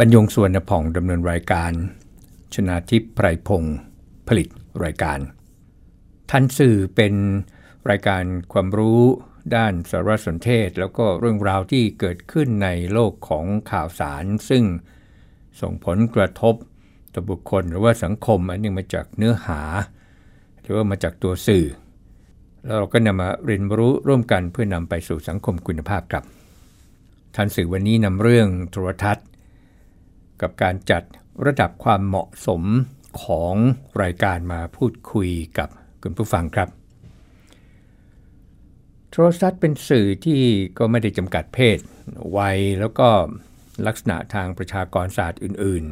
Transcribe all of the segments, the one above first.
บรรยงส่วนผ่องดำเนินรายการ ชนาทิพย์ไพรพงศ์ผลิตรายการ ทันสื่อเป็นรายการความรู้ด้านสารสนเทศ แล้วก็เรื่องราวที่เกิดขึ้นในโลกของข่าวสาร ซึ่งส่งผลกระทบต่อบุคคลหรือว่าสังคมอันนึงมาจากเนื้อหา หรือว่ามาจากตัวสื่อ แล้วเราก็นำมาเรียนรู้ร่วมกันเพื่อนำไปสู่สังคมคุณภาพครับ ทันสื่อวันนี้นำเรื่องโทรทัศน์ กับการจัดระดับความเหมาะสมของรายการมาพูดคุยกับคุณผู้ฟังครับ โทรทัศน์เป็นสื่อที่ก็ไม่ได้จำกัดเพศ วัยแล้วก็ลักษณะทางประชากรศาสตร์อื่น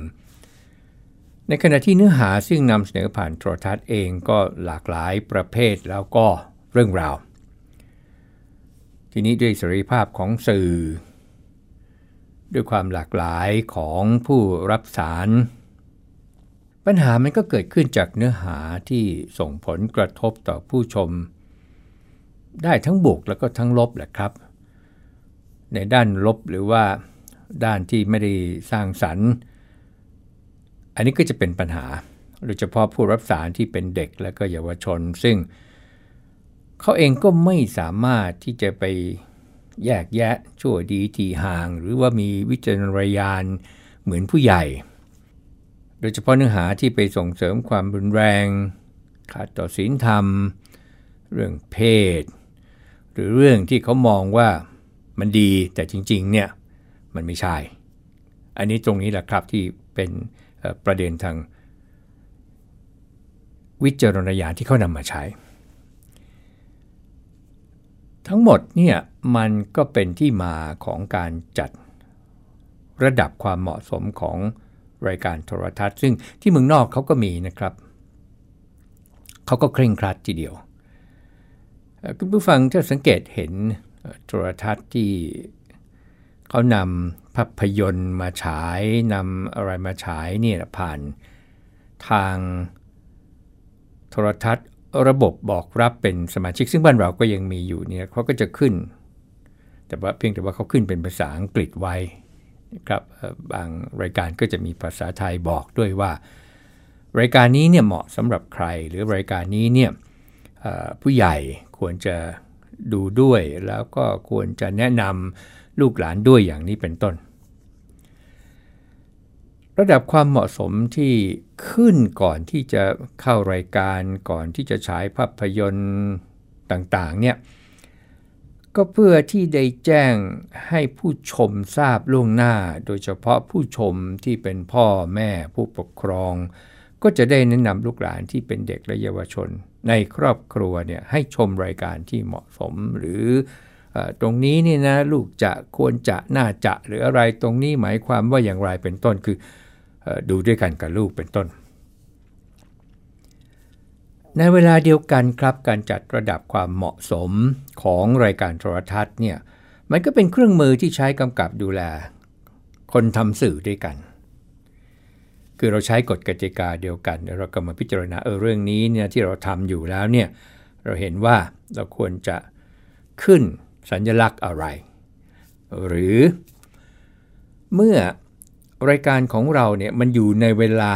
ๆ ในขณะที่เนื้อหาซึ่งนำเสนอผ่านโทรทัศน์เองก็หลากหลายประเภทแล้วก็เรื่องราว ทีนี้ด้วยเสรีภาพของสื่อ ด้วยความหลากหลายของผู้รับสาร ปัญหามันก็เกิดขึ้นจากเนื้อหาที่ส่งผลกระทบต่อผู้ชม ได้ทั้งบวกแล้วก็ทั้งลบแหละครับ ในด้านลบหรือว่าด้านที่ไม่ได้สร้างสรรค์ อันนี้ก็จะเป็นปัญหาโดยเฉพาะผู้รับสารที่เป็นเด็กและก็เยาวชน ซึ่งเขาเองก็ไม่สามารถที่จะไป แยกแยะชั่วดีทีห่าง หรือว่ามีวิจารณญาณเหมือนผู้ใหญ่ โดยเฉพาะเนื้อหาที่ไปส่งเสริมความรุนแรง ขาดต่อศีลธรรม เรื่องเพศ หรือเรื่องที่เขามองว่ามันดีแต่จริงๆเนี่ยมันไม่ใช่ อันนี้ตรงนี้แหละครับที่เป็นประเด็นทางวิจารณญาณที่เขานำมาใช้ ทั้งหมดเนี่ยมันก็เป็นที่มาของการจัดระดับความเหมาะสมของรายการโทรทัศน์ ซึ่งที่เมืองนอกเขาก็มีนะครับเขาก็เคร่งครัดทีเดียวคุณผู้ฟังถ้าสังเกตเห็นโทรทัศน์ที่เขานำภาพยนตร์มาฉายนำอะไรมาฉายเนี่ยผ่านทางโทรทัศน์ ระบบบอกรับเป็นสมาชิกซึ่งบ้านเราก็ยังมีอยู่เนี่ยเขาก็จะขึ้น แต่ว่าเพียงแต่ว่าเขาขึ้นเป็นภาษาอังกฤษไว้ครับบางรายการก็จะมีภาษาไทยบอกด้วยว่า รายการนี้เนี่ยเหมาะสำหรับใคร หรือรายการนี้เนี่ยผู้ใหญ่ควรจะดูด้วย แล้วก็ควรจะแนะนำลูกหลานด้วยอย่างนี้เป็นต้น ระดับความเหมาะสมที่ขึ้นก่อนที่จะเข้ารายการก่อนที่จะฉายภาพยนตร์ต่างๆเนี่ยก็เพื่อที่ได้แจ้งให้ผู้ชมทราบล่วงหน้า โดยเฉพาะผู้ชมที่เป็นพ่อแม่ผู้ปกครอง ก็จะได้แนะนำลูกหลานที่เป็นเด็กและเยาวชน ในครอบครัวเนี่ยให้ชมรายการที่เหมาะสม หรือตรงนี้นี่นะลูกจะควรจะน่าจะหรืออะไรตรงนี้หมายความว่าอย่างไรเป็นต้นคือ ดูด้วยกันกับลูกเป็นต้น ในเวลาเดียวกันครับการจัดระดับความเหมาะสมของรายการโทรทัศน์เนี่ยมันก็เป็นเครื่องมือที่ใช้กำกับดูแล คนทำสื่อด้วยกัน คือเราใช้กฎกติกาเดียวกัน เราก็มาพิจารณาเออเรื่องนี้เนี่ยที่เราทำอยู่แล้วเนี่ยเราเห็นว่าเราควรจะขึ้นสัญลักษณ์อะไร หรือเมื่อ รายการของเราเนี่ยมันอยู่ในเวลา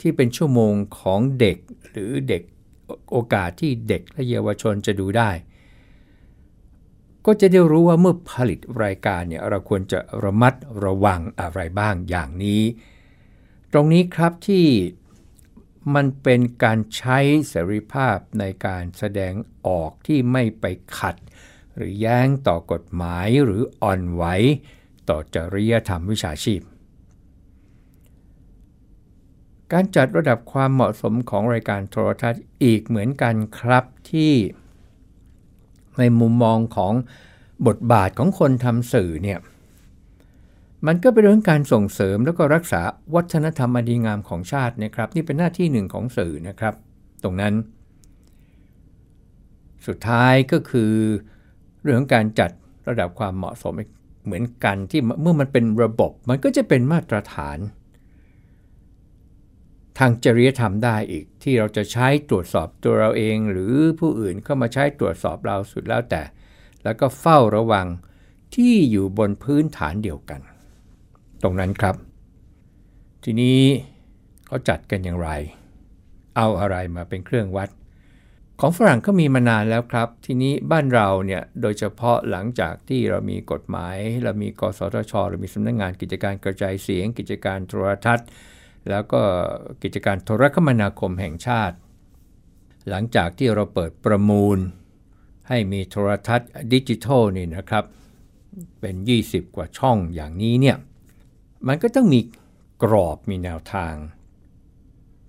ที่เป็นชั่วโมงของเด็กหรือเด็กโอกาสที่เด็กและเยาวชนจะดูได้ ก็จะได้รู้ว่าเมื่อผลิตรายการเนี่ยเราควรจะระมัดระวังอะไรบ้างอย่างนี้ ตรงนี้ครับที่มันเป็นการใช้เสรีภาพในการแสดงออกที่ไม่ไปขัด หรือแย้งต่อกฎหมายหรืออ่อนไหว ต่อจริยธรรมวิชาชีพ การจัดระดับความเหมาะสมของรายการโทรทัศน์อีกเหมือนกันครับที่ในมุมมองของบทบาทของคนทำสื่อเนี่ยมันก็เป็นเรื่องการส่งเสริมแล้วก็รักษาวัฒนธรรมอันดีงามของชาตินะครับ นี่เป็นหน้าที่หนึ่งของสื่อนะครับ ตรงนั้น สุดท้ายก็คือเรื่องของการจัดระดับความเหมาะสม เหมือนกันที่เมื่อมันเป็นระบบมันก็จะเป็นมาตรฐาน ทางจริยธรรมได้อีกที่เราจะใช้ตรวจสอบตัวเราเอง หรือผู้อื่นเข้ามาใช้ตรวจสอบเราสุดแล้วแต่ แล้วก็เฝ้าระวังที่อยู่บนพื้นฐานเดียวกัน ตรงนั้นครับ ทีนี้เขาจัดกันอย่างไร เอาอะไรมาเป็นเครื่องวัด ของฝรั่งก็มีมานานแล้วครับ ทีนี้บ้านเราเนี่ยโดยเฉพาะหลังจากที่เรามีกฎหมาย เรามีกสทชเรามีสำนักงงานกิจการกระจายเสียง กิจการโทรทัศน์ แล้วก็กิจการโทรคมนาคมแห่งชาติ หลังจากที่เราเปิดประมูล ให้มีโทรทัศน์ดิจิทัลนี่นะครับ เป็น 20 กว่าช่องอย่างนี้เนี่ยมันก็ต้องมีกรอบมีแนวทาง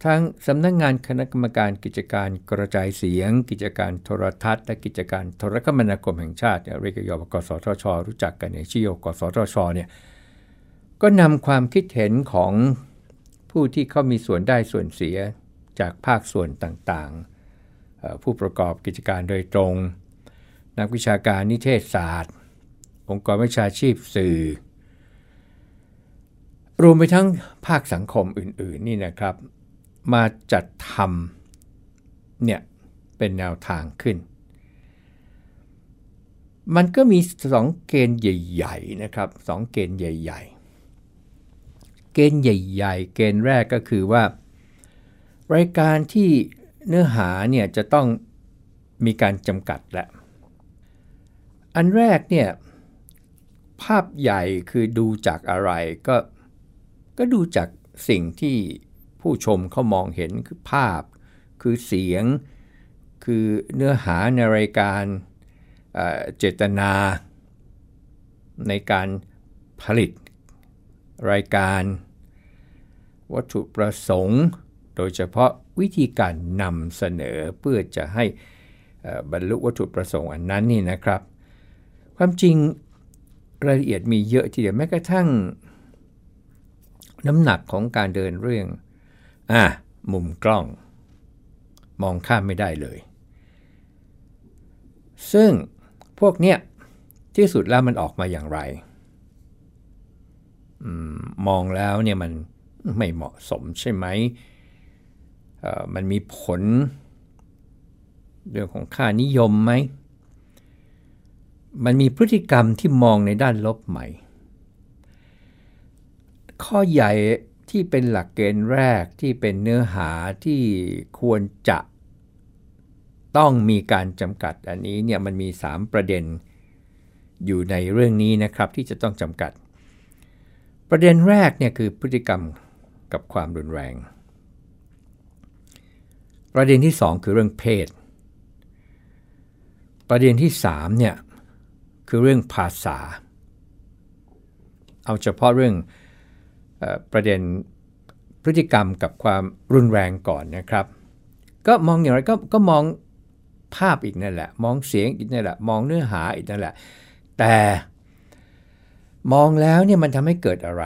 ทางสำนักงงานคณะกรรมการกิจการกระจายเสียง กิจการโทรทัศน์ และกิจการโทรคมนาคมแห่งชาติเรียกย่อว่ากสทช รู้จักกันในชื่อกสทชเนี่ยก็นำความคิดเห็นของผู้ที่เขามีส่วนได้ส่วนเสียจากภาคส่วนต่างๆ ผู้ประกอบกิจการโดยตรง นักวิชาการนิเทศศาสตร์ องค์กรวิชาชีพสื่อ รวมไปทั้งภาคสังคมอื่น ๆ นี่นะครับ มาจัดทำเนี่ยเป็นแนวทางขึ้น มันก็มีสองเกณฑ์ใหญ่ๆนะครับสองเกณฑ์ใหญ่ ๆ เกณฑ์ใหญ่ ๆ เกณฑ์แรกก็คือว่า รายการที่เนื้อหาเนี่ยจะต้องมีการจำกัดแหละอันแรกเนี่ยภาพใหญ่คือดูจากอะไรก็ก็ดูจากสิ่งที่ ผู้ชมเขามองเห็นคือภาพ คือเสียง คือเนื้อหาในรายการเจตนา ในการผลิตรายการ วัตถุประสงค์ โดยเฉพาะวิธีการนำเสนอเพื่อจะให้บรรลุวัตถุประสงค์อันนั้นนี่นะครับ ความจริงรายละเอียดมีเยอะทีเดียวแม้กระทั่ง น้ำหนักของการเดินเรื่อง อะมุมกล้อง มองข้ามไม่ได้เลย ซึ่งพวกเนี้ยที่สุดแล้วมันออกมาอย่างไรอมองแล้วเนี่ยมันไม่เหมาะสมใช่ไหม มันมีผล เรื่องของค่านิยมไหม มันมีพฤติกรรมที่มองในด้านลบไหม ข้อใหญ่ ที่เป็นหลักเกณฑ์แรกที่เป็นเนื้อหาที่ควรจะต้องมีการจำกัดอันนี้เนี่ยมันมี 3 ประเด็นอยู่ในเรื่องนี้นะครับที่จะต้องจำกัด ประเด็นแรกเนี่ยคือพฤติกรรมกับความรุนแรง ประเด็นที่ 2 คือเรื่องเพศ ประเด็นที่3เนี่ยคือเรื่องภาษา เอาเฉพาะเรื่อง ประเด็นพฤติกรรมกับความรุนแรงก่อนนะครับ ก็มองอย่างไรก็ก็มองภาพอีกนั่นแหละ มองเสียงอีกนั่นแหละ มองเนื้อหาอีกนั่นแหละ แต่มองแล้วเนี่ยมันทำให้เกิดอะไร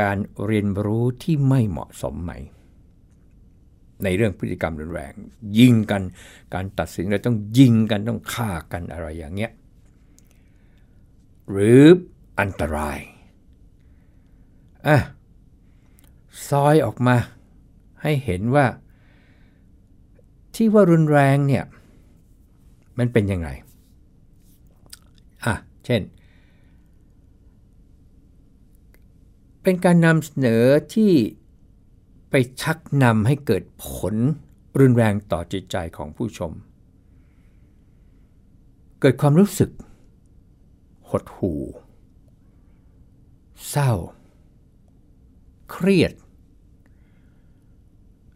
การเรียนรู้ที่ไม่เหมาะสมไหม ในเรื่องพฤติกรรมรุนแรง ยิงกันการตัดสินเราต้องยิงกันต้องฆ่ากันอะไรอย่างเงี้ยหรือ อันตราย อะ ซอยออกมาให้เห็นว่า ที่ว่ารุนแรงเนี่ย มันเป็นยังไง อะ เช่น เป็นการนำเสนอที่ไปชักนำให้เกิดผลรุนแรงต่อจิตใจของผู้ชม เกิดความรู้สึก หดหู่ เศร้า เครียด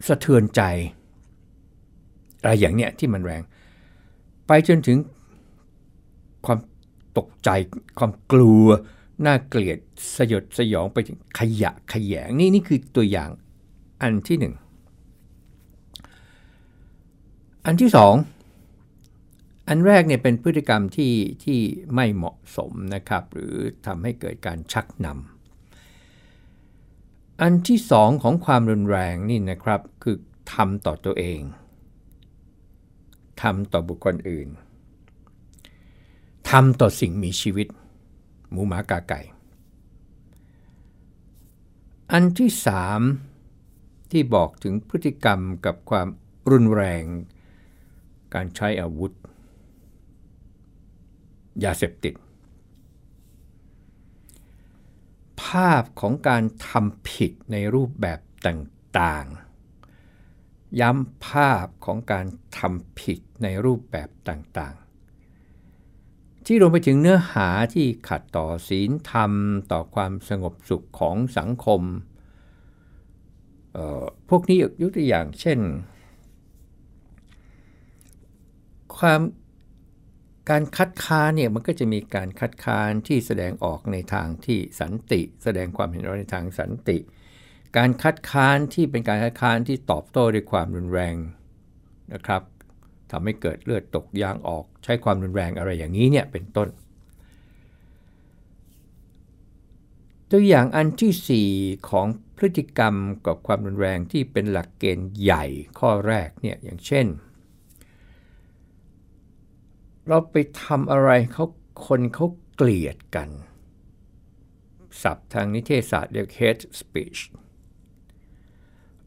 สะเทือนใจ อะไรอย่างเนี้ยที่มันแรง ไปจนถึงความตกใจความกลัว น่าเกลียดสยดสยองไปถึงขยะขยงนี่นี่คือตัวอย่างอันที่หนึ่ง อันที่สอง อันแรกเนี่ยเป็นพฤติกรรมที่ที่ไม่เหมาะสมนะครับ หรือทำให้เกิดการชักนำอันที่สองของความรุนแรงนี่นะครับคือทำต่อตัวเองทำต่อบุคคลอื่นทำต่อสิ่งมีชีวิต หมูหมากาไก่ อันที่สามที่บอกถึงพฤติกรรมกับความรุนแรง การใช้อาวุธ ยาเสพติด ภาพของการทำผิดในรูปแบบต่างๆ ย้ำภาพของการทำผิดในรูปแบบต่างๆ ที่รวมไปถึงเนื้อหาที่ขัดต่อศีลธรรม ต่อความสงบสุขของสังคม พวกนี้ยกตัวอย่างเช่น ความ การคัดค้านเนี่ยมันก็จะมีการคัดค้านที่แสดงออกในทางที่สันติ แสดงความเห็นในทางสันติ การคัดค้านที่เป็นการคัดค้านที่ตอบโต้ด้วยความรุนแรงนะครับทำให้เกิดเลือดตกยางออกใช้ความรุนแรงอะไรอย่างนี้เนี่ยเป็นต้น ตัวอย่างอันที่ 4 ของพฤติกรรมกับความรุนแรงที่เป็นหลักเกณฑ์ใหญ่ข้อแรกเนี่ยอย่างเช่น เราไปทำอะไรเขาคนเขาเกลียดกัน ศัพท์ทางนิเทศศาสตร์เรียก hate speech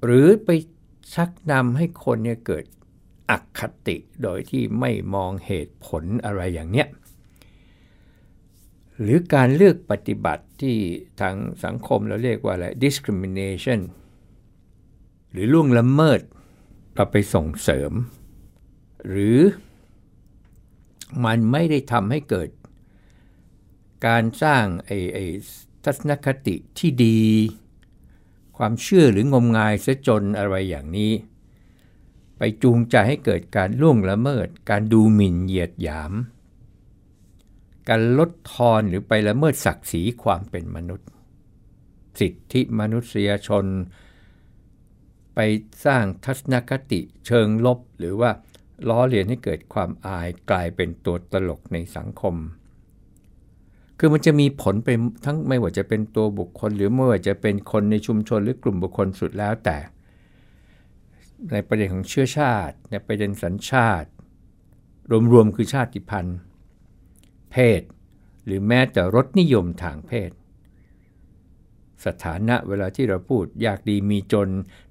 หรือไปชักนำให้คนเนี่ยเกิดอคติโดยที่ไม่มองเหตุผลอะไรอย่างเนี้ย หรือการเลือกปฏิบัติที่ทางสังคมเราเรียกว่าอะไร discrimination หรือล่วงละเมิดเราไปส่งเสริม หรือ มันไม่ได้ทำให้เกิด การสร้างไอ้ไอ้ทัศนคติที่ดี ความเชื่อหรืองมงายเสียจนอะไรอย่างนี้ ไปจูงใจให้เกิดการล่วงละเมิด การดูหมิ่นเหยียดหยาม การลดทอนหรือไปละเมิดศักดิ์ศรีความเป็นมนุษย์ สิทธิมนุษยชน ไปสร้างทัศนคติเชิงลบหรือว่า ล้อเลียนให้เกิดความอายกลายเป็นตัวตลกในสังคม คือมันจะมีผลไปทั้งไม่ว่าจะเป็นตัวบุคคล หรือไม่ว่าจะเป็นคนในชุมชนหรือกลุ่มบุคคลสุดแล้วแต่ ในประเด็นของเชื้อชาติ ในประเด็นสัญชาติ รวมๆคือชาติพันธุ์ เพศ หรือแม้แต่รสนิยมทางเพศสถานะเวลาที่เราพูดอยากดีมีจน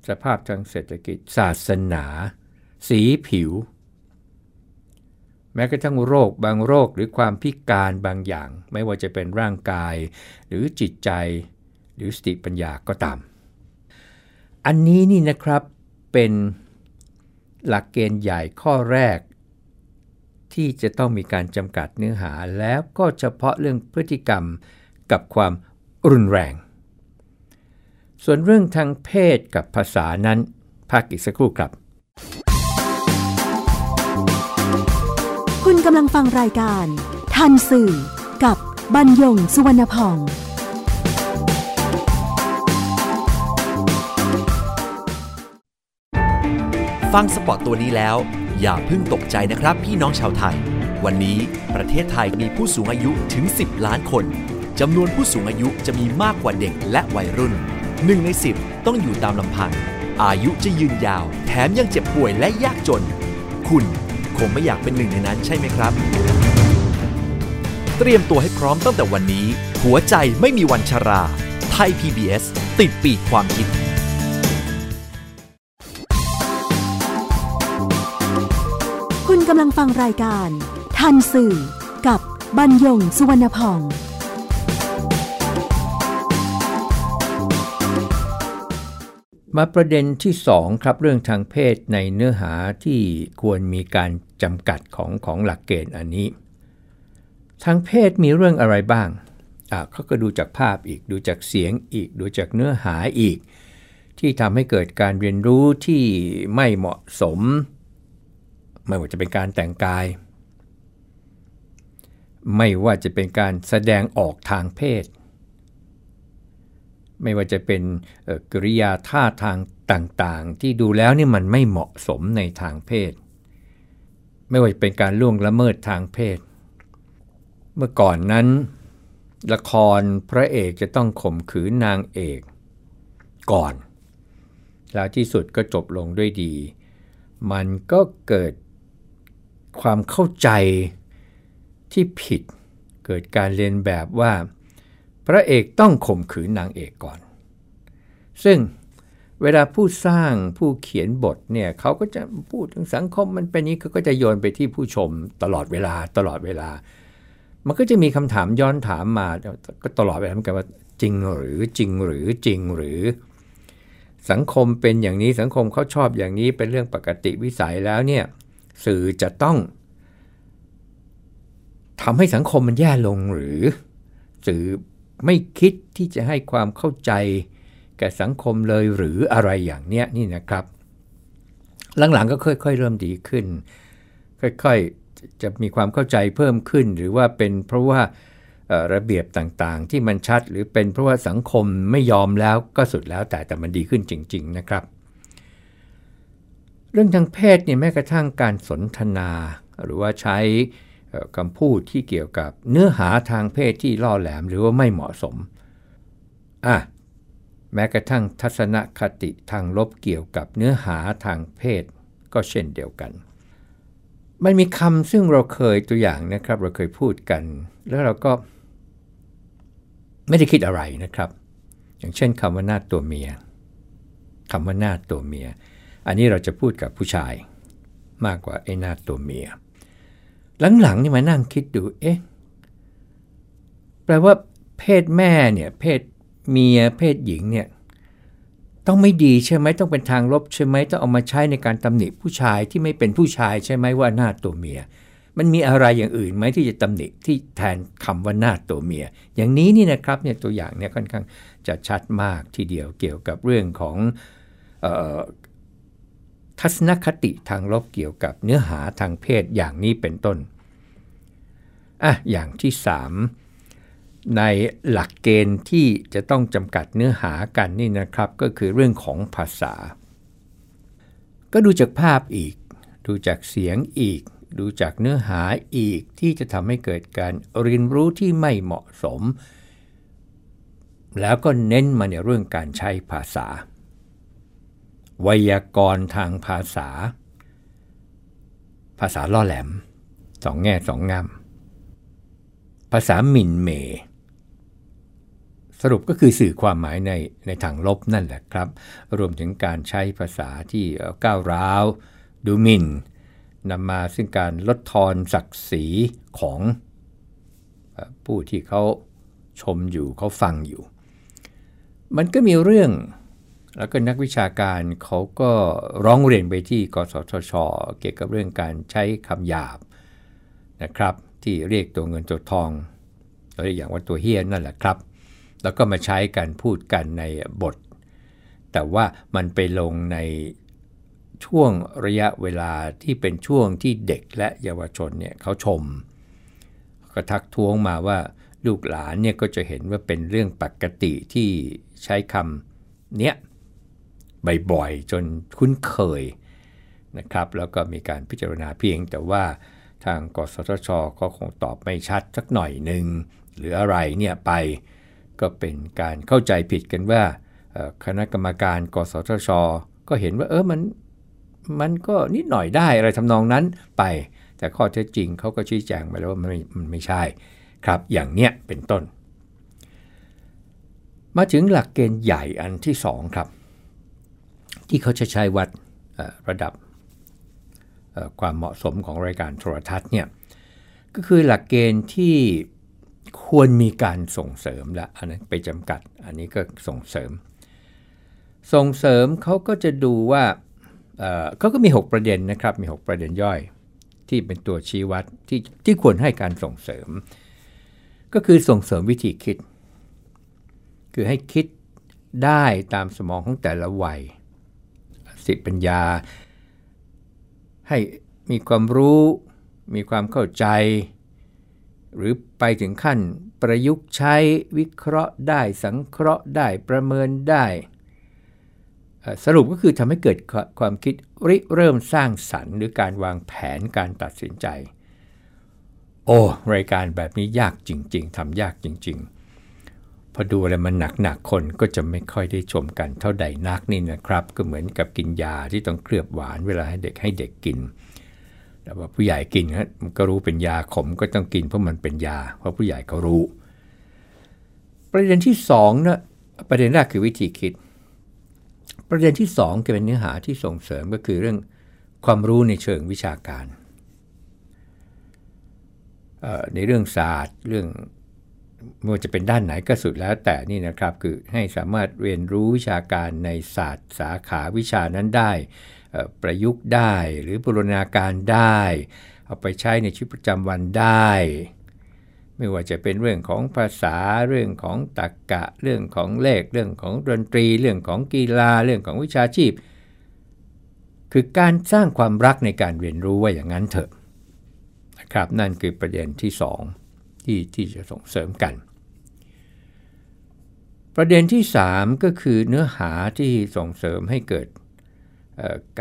สภาพทางเศรษฐกิจ ศาสนา สีผิว แม้กระทั่งโรคบางโรคหรือความพิการบางอย่าง ไม่ว่าจะเป็นร่างกาย หรือจิตใจ หรือสติปัญญาก็ตาม อันนี้นี่นะครับเป็นหลักเกณฑ์ใหญ่ข้อแรก ที่จะต้องมีการจำกัดเนื้อหาแล้วก็เฉพาะเรื่องพฤติกรรมกับความรุนแรง ส่วนเรื่องทางเพศกับภาษานั้นพักอีกสักครู่ครับ กำลังฟังรายการ ทันสื่อ กับบรรยงสุวรรณพอง ฟังสปอตตัวนี้แล้ว อย่าเพิ่งตกใจนะครับพี่น้องชาวไทย วันนี้ประเทศไทยมีผู้สูงอายุถึง 10 ล้านคนจำนวนผู้สูงอายุจะมีมากกว่าเด็กและวัยรุ่นหนึ่งใน 10 ต้องอยู่ตามลำพัง อายุจะยืนยาว แถมยังเจ็บป่วยและยากจน คุณ คงไม่อยากเป็นหนึ่งในนั้นใช่ไหมครับ เตรียมตัวให้พร้อมตั้งแต่วันนี้ หัวใจไม่มีวันชรา ไทย PBS ติดปีกความคิดคุณกำลังฟังรายการ ทันสื่อกับบรรยงสุวรรณพอง มาประเด็นที่2ครับเรื่องทางเพศในเนื้อหาที่ควรมีการจำกัดของของหลักเกณฑ์อันนี้ ทางเพศมีเรื่องอะไรบ้างอะเขาก็ดูจากภาพอีกดูจากเสียงอีก ดูจากเนื้อหาอีก ที่ทำให้เกิดการเรียนรู้ที่ไม่เหมาะสม ไม่ว่าจะเป็นการแต่งกาย ไม่ว่าจะเป็นการแสดงออกทางเพศ ไม่ว่าจะเป็นกริยาท่าทางต่างๆ ที่ดูแล้วนี่มันไม่เหมาะสมในทางเพศ ไม่ว่าจะเป็นการล่วงละเมิดทางเพศ เมื่อก่อนนั้น ละครพระเอกจะต้องข่มขืนนางเอกก่อน แล้วที่สุดก็จบลงด้วยดี มันก็เกิดความเข้าใจที่ผิด เกิดการเรียนแบบว่า พระเอกต้องข่มขืนนางเอกก่อน ซึ่งเวลาผู้สร้างผู้เขียนบทเนี่ยเขาก็จะพูดถึงสังคมมันเป็นนี้เขาก็จะโยนไปที่ผู้ชมตลอดเวลาตลอดเวลา มันก็จะมีคำถามย้อนถามมาก็ตลอดเวลาเหมือนกันว่าจริงหรือจริงหรือจริงหรือ สังคมเป็นอย่างนี้สังคมเขาชอบอย่างนี้เป็นเรื่องปกติวิสัยแล้วเนี่ยสื่อจะต้องทำให้สังคมมันแย่ลงหรือ สื่อ ไม่คิดที่จะให้ความเข้าใจแก่สังคมเลยหรืออะไรอย่างเนี้ยนี่นะครับ หลังๆก็ค่อยๆเริ่มดีขึ้น ค่อยๆจะมีความเข้าใจเพิ่มขึ้น หรือว่าเป็นเพราะว่าระเบียบต่างๆ ที่มันชัดหรือเป็นเพราะว่าสังคมไม่ยอมแล้วก็สุดแล้วแต่แต่มันดีขึ้นจริง ๆนะครับ เรื่องทางเพศเนี่ยแม้กระทั่งการสนทนา หรือว่าใช้ คำพูดที่เกี่ยวกับเนื้อหาทางเพศที่ล่อแหลมหรือว่าไม่เหมาะสมอะแม้กระทั่งทัศนคติทางลบเกี่ยวกับเนื้อหาทางเพศ ก็เช่นเดียวกัน มันมีคำซึ่งเราเคยตัวอย่างนะครับ เราเคยพูดกัน แล้วเราก็ไม่ได้คิดอะไรนะครับ อย่างเช่นคำว่าหน้าตัวเมียคำว่าหน้าตัวเมีย อันนี้เราจะพูดกับผู้ชายมากกว่าไอ้หน้าตัวเมีย หลังๆนี่มานั่งคิดดู เอ๊ะ แปลว่าเพศแม่เนี่ย เพศเมีย เพศหญิงเนี่ย ต้องไม่ดีใช่ไหม ต้องเป็นทางลบใช่ไหม ต้องเอามาใช้ในการตำหนิผู้ชายที่ไม่เป็นผู้ชายใช่ไหมว่าหน้าตัวเมีย มันมีอะไรอย่างอื่นไหมที่จะตำหนิที่แทนคำว่าหน้าตัวเมีย อย่างนี้นี่นะครับเนี่ยตัวอย่างเนี่ยค่อนข้างจะชัดมากทีเดียวเกี่ยวกับเรื่องของ ทัศนคติทางลบเกี่ยวกับเนื้อหาทางเพศอย่างนี้เป็นต้น อะ อย่างที่ 3 ในหลักเกณฑ์ที่จะต้องจำกัดเนื้อหากันนี่นะครับ ก็คือเรื่องของภาษา ก็ดูจากภาพอีก ดูจากเสียงอีก ดูจากเนื้อหาอีกที่จะทำให้เกิดการเรียนรู้ที่ไม่เหมาะสม แล้วก็เน้นมาในเรื่องการใช้ภาษา ไวยากรณ์ทางภาษา ภาษาล่อแหลม สองแง่สองงาม ภาษาหมิ่นเม สรุปก็คือสื่อความหมายในในทางลบนั่นแหละครับ รวมถึงการใช้ภาษาที่ก้าวร้าว ดูหมิ่นนำมาซึ่งการลดทอนศักดิ์ศรีของผู้ที่เขาชมอยู่เขาฟังอยู่ มันก็มีเรื่อง แล้วก็นักวิชาการเขาก็ร้องเรียนไปที่กสทช เกี่ยวกับเรื่องการใช้คำหยาบนะครับ ที่เรียกตัวเงินตัวทองเราเรียกอย่างว่าตัวเฮียนั่นแหละครับ แล้วก็มาใช้กันพูดกันในบท แต่ว่ามันไปลงในช่วงระยะเวลาที่เป็นช่วงที่เด็กและเยาวชนเนี่ยเขาชมก็ทักท้วงมาว่าลูกหลานเนี่ยก็จะเห็นว่าเป็นเรื่องปกติที่ใช้คำเนี้ย บ่อยๆ จนคุ้นเคยนะครับ แล้วก็มีการพิจารณาเพียงแต่ว่าทางกสทช ก็คงตอบไม่ชัดสักหน่อยหนึ่งหรืออะไรเนี่ยไปก็เป็นการเข้าใจผิดกันว่าคณะกรรมการ กสทช ก็เห็นว่าเออมันมันก็นิดหน่อยได้อะไรทำนองนั้นไป แต่ข้อเท็จจริงเขาก็ชี้แจงไปแล้วว่ามันไม่มันไม่ใช่ครับอย่างเนี้ยเป็นต้น มาถึงหลักเกณฑ์ใหญ่อันที่ 2 ครับ ที่เขาจะใช้วัดระดับความเหมาะสมของรายการโทรทัศน์เนี่ยก็คือหลักเกณฑ์ที่ควรมีการส่งเสริมละอันนั้นไปจำกัด อันนี้ก็ส่งเสริม ส่งเสริมเขาก็จะดูว่าเขาก็มี 6 ประเด็นนะครับมี 6 ประเด็นย่อย ที่เป็นตัวชี้วัดที่ที่ควรให้การส่งเสริม ก็คือส่งเสริมวิธีคิด คือให้คิดได้ตามสมองของแต่ละวัย สิปัญญา ให้มีความรู้ มีความเข้าใจ หรือไปถึงขั้นประยุกต์ใช้วิเคราะห์ได้สังเคราะห์ได้ประเมินได้ สรุปก็คือทำให้เกิดความคิดริเริ่มสร้างสรรค์ หรือการวางแผนการตัดสินใจ โอ้ รายการแบบนี้ยากจริง ๆทำยากจริง ๆ พอดูอะไรมันหนักๆคนก็จะไม่ค่อยได้ชมกันเท่าใดนักนี่นะครับ ก็เหมือนกับกินยาที่ต้องเคลือบหวานเวลาให้เด็กให้เด็กกิน แต่ว่าผู้ใหญ่กินมันก็รู้เป็นยาขมก็ต้องกินเพราะมันเป็นยา เพราะผู้ใหญ่เขารู้ ประเด็นที่2นะประเด็นแรกคือวิธีคิด ประเด็นที่2จะเป็นเนื้อหาที่ส่งเสริมก็คือเรื่องความรู้ในเชิงวิชาการในเรื่องศาสตร์ เรื่อง ไม่ว่าจะเป็นด้านไหนก็สุดแล้วแต่นี่นะครับคือให้สามารถเรียนรู้วิชาการในศาสตร์สาขาวิชานั้นได้ ประยุกต์ได้หรือบูรณาการได้ เอาไปใช้ในชีวิตประจำวันได้ ไม่ว่าจะเป็นเรื่องของภาษาเรื่องของตรรกกะ เรื่องของเลขเรื่องของดนตรี เรื่องของกีฬาเรื่องของวิชาชีพ คือการสร้างความรักในการเรียนรู้ว่าอย่างนั้นเถอะนะครับนั่นคือประเด็นที่ 2 ที่ที่จะส่งเสริมกัน ประเด็นที่ 3 ก็คือเนื้อหาที่ส่งเสริมให้เกิด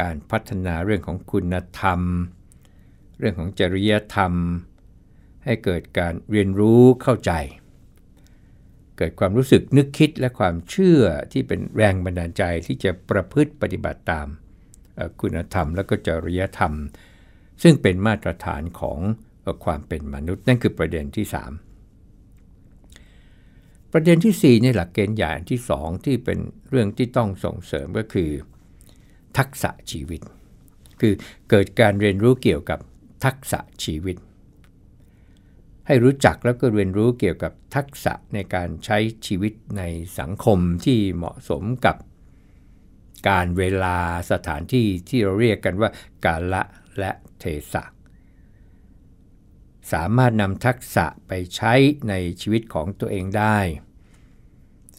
การพัฒนาเรื่องของคุณธรรม เรื่องของจริยธรรม ให้เกิดการเรียนรู้เข้าใจ เกิดความรู้สึกนึกคิดและความเชื่อที่เป็นแรงบันดาลใจที่จะประพฤติปฏิบัติตามคุณธรรมและก็จริยธรรม ซึ่งเป็นมาตรฐานของ ความเป็นมนุษย์ นั่นคือประเด็นที่ 3 ประเด็นที่ 4 ในหลักเกณฑ์ใหญ่ที่ 2 ที่เป็นเรื่องที่ต้องส่งเสริมก็คือ ทักษะชีวิต คือเกิดการเรียนรู้เกี่ยวกับทักษะชีวิต ให้รู้จักแล้วก็เรียนรู้เกี่ยวกับทักษะในการใช้ชีวิตในสังคมที่เหมาะสมกับการเวลาสถานที่ที่เราเรียกกันว่ากาละและเทศะ สามารถนำทักษะไปใช้ในชีวิตของตัวเองได้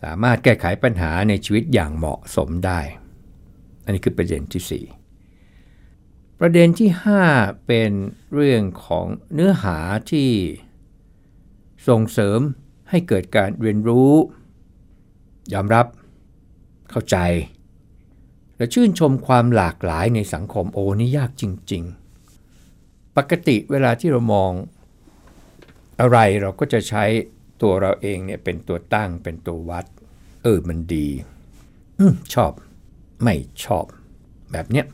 สามารถแก้ไขปัญหาในชีวิตอย่างเหมาะสมได้ อันนี้คือประเด็นที่ 4 ประเด็นที่ 5 เป็นเรื่องของเนื้อหาที่ส่งเสริมให้เกิดการเรียนรู้ ยอมรับเข้าใจ และชื่นชมความหลากหลายในสังคมโอนี่ยากจริง ๆ ปกติเวลาที่เรามองอะไรเราก็จะใช้ตัวเราเองเนี่ยเป็นตัวตั้งเป็นตัววัด เออมันดีอชอบ ไม่ชอบ แบบเนี้ย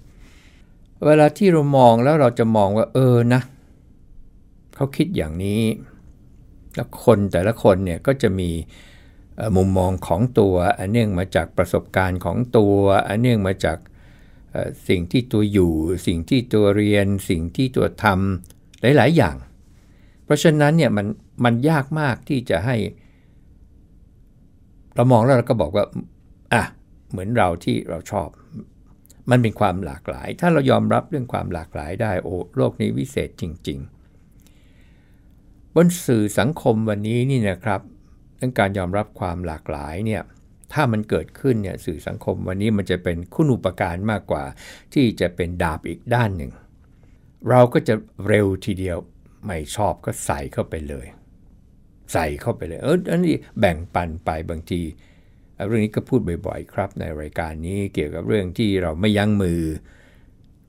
เวลาที่เรามองแล้วเราจะมองว่า เออนะเขาคิดอย่างนี้แล้วคนแต่ละคนเนี่ยก็จะมีมุมมองของตัว อันเนื่องมาจากประสบการณ์ของตัว อันเนื่องมาจาก สิ่งที่ตัวอยู่ สิ่งที่ตัวเรียน สิ่งที่ตัวทำหลาย ๆ อย่าง เพราะฉะนั้นเนี่ยมันมันยากมากที่จะให้ เรามองแล้วเราก็บอกว่าอะเหมือนเราที่เราชอบ มันเป็นความหลากหลาย ถ้าเรายอมรับเรื่องความหลากหลายได้โอ้โลกนี้วิเศษจริง ๆ บนสื่อสังคมวันนี้นี่นะครับเรื่องการยอมรับความหลากหลายเนี่ย ถ้ามันเกิดขึ้นเนี่ยสื่อสังคมวันนี้มันจะเป็นคุณอุปการมากกว่า ที่จะเป็นดาบอีกด้านหนึ่ง เราก็จะเร็วทีเดียวไม่ชอบก็ใส่เข้าไปเลย ใส่เข้าไปเลยเอออันนี้แบ่งปันไปบางที เรื่องนี้ก็พูดบ่อยๆครับ ในรายการนี้เกี่ยวกับเรื่องที่เราไม่ยั้งมือ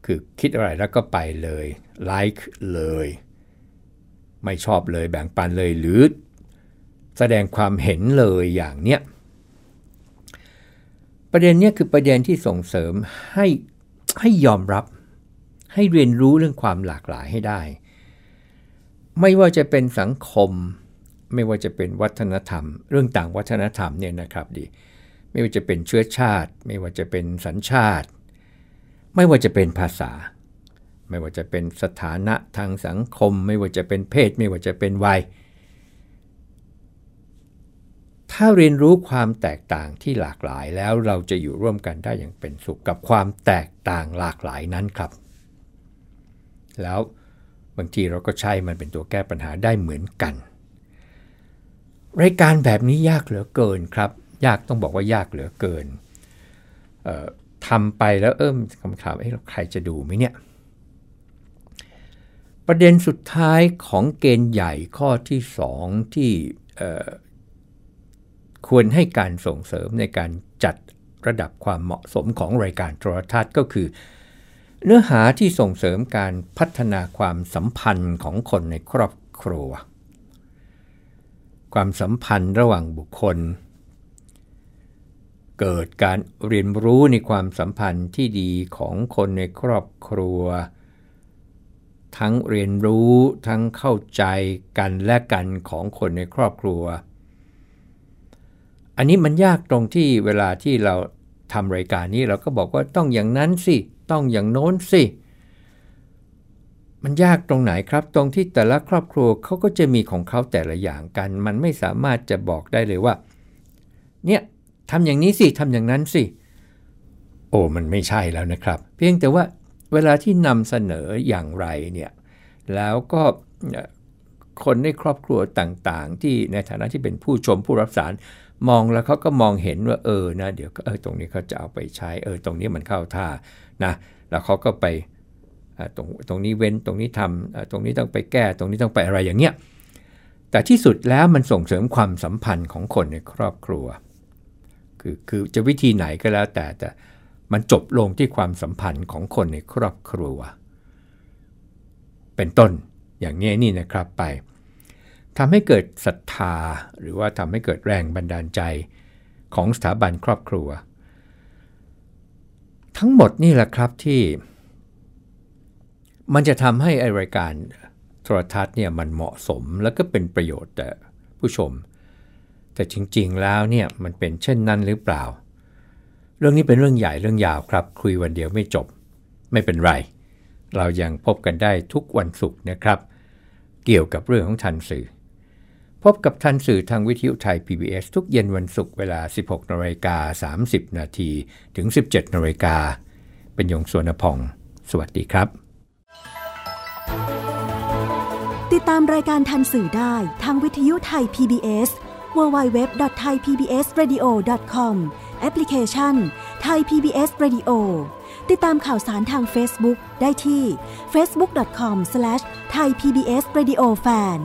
คือคิดอะไรแล้วก็ไปเลยไลค์เลย ไม่ชอบเลยแบ่งปันเลยหรือแสดงความเห็นเลยอย่างเนี้ย ประเด็นนี้คือประเด็นที่ส่งเสริมให้ให้ยอมรับ ให้เรียนรู้เรื่องความหลากหลายให้ได้ ไม่ว่าจะเป็นสังคม ไม่ว่าจะเป็นวัฒนธรรม เรื่องต่างวัฒนธรรมเนี่ยนะครับดีไม่ว่าจะเป็นเชื้อชาติ ไม่ว่าจะเป็นสัญชาติ ไม่ว่าจะเป็นภาษา ไม่ว่าจะเป็นสถานะทางสังคม ไม่ว่าจะเป็นเพศ ไม่ว่าจะเป็นวัย ถ้าเรียนรู้ความแตกต่างที่หลากหลายแล้วเราจะอยู่ร่วมกันได้อย่างเป็นสุขกับความแตกต่างหลากหลายนั้นครับ แล้วบางทีเราก็ใช้มันเป็นตัวแก้ปัญหาได้เหมือนกัน รายการแบบนี้ยากเหลือเกินครับ ยากต้องบอกว่ายากเหลือเกินทำไปแล้วเอิ่มคำถามเอ้ใครจะดูไหมเนี่ย ประเด็นสุดท้ายของเกณฑ์ใหญ่ข้อที่ 2 ที่ ควรให้การส่งเสริมในการจัดระดับความเหมาะสมของรายการโทรทัศน์ก็คือ เนื้อหาที่ส่งเสริมการพัฒนาความสัมพันธ์ของคนในครอบครัว ความสัมพันธ์ระหว่างบุคคล เกิดการเรียนรู้ในความสัมพันธ์ที่ดีของคนในครอบครัว ทั้งเรียนรู้ทั้งเข้าใจกันและกันของคนในครอบครัว อันนี้มันยากตรงที่เวลาที่เราทำรายการนี้เราก็บอกว่าต้องอย่างนั้นสิ ต้องอย่างโน้นสิ มันยากตรงไหนครับ ตรงที่แต่ละครอบครัวเขาก็จะมีของเขาแต่ละอย่างกัน มันไม่สามารถจะบอกได้เลยว่า เนี่ยทำอย่างนี้สิทำอย่างนั้นสิ โอ้มันไม่ใช่แล้วนะครับ เพียงแต่ว่าเวลาที่นำเสนออย่างไรเนี่ยแล้วก็คนในครอบครัวต่างๆ ที่ในฐานะที่เป็นผู้ชมผู้รับสาร มองแล้วเขาก็มองเห็นว่าเออนะเดี๋ยวเออตรงนี้เขาจะเอาไปใช้เออตรงนี้มันเข้าท่านะแล้วเขาก็ไปตรงตรงนี้เว้นตรงนี้ทำตรงนี้ต้องไปแก้ตรงนี้ต้องไปอะไรอย่างเงี้ยแต่ที่สุดแล้วมันส่งเสริมความสัมพันธ์ของคนในครอบครัว คือคือจะวิธีไหนก็แล้วแต่แต่มันจบลงที่ความสัมพันธ์ของคนในครอบครัว เป็นต้นอย่างนี้นี่นะครับไป ทำให้เกิดศรัทธา หรือว่าทำให้เกิดแรงบันดาลใจของสถาบันครอบครัว ทั้งหมดนี่แหละครับที่ มันจะทำให้อรายการโทรทัศน์เนี่ยมันเหมาะสมแล้วก็เป็นประโยชน์แต่ผู้ชม แต่จริงๆแล้วเนี่ยมันเป็นเช่นนั้นหรือเปล่า เรื่องนี้เป็นเรื่องใหญ่เรื่องยาวครับ คุยวันเดียวไม่จบ ไม่เป็นไร เรายังพบกันได้ทุกวันศุกร์นะครับ เกี่ยวกับเรื่องของทันสื่อ พบกับทันสื่อทางวิทยุไทย PBS ทุกเย็นวันศุกร์เวลา 16นาฬิกา30 นาทีถึง 17นาฬิกา เป็นยงสวนพอง สวัสดีครับ ติดตามรายการทันสื่อได้ทางวิทยุไทย PBS www.thaipbsradio.com แอปพลิเคชัน Thai PBS Radio ติดตามข่าวสารทาง Facebook ได้ที่ facebook.com/thaipbsradiofan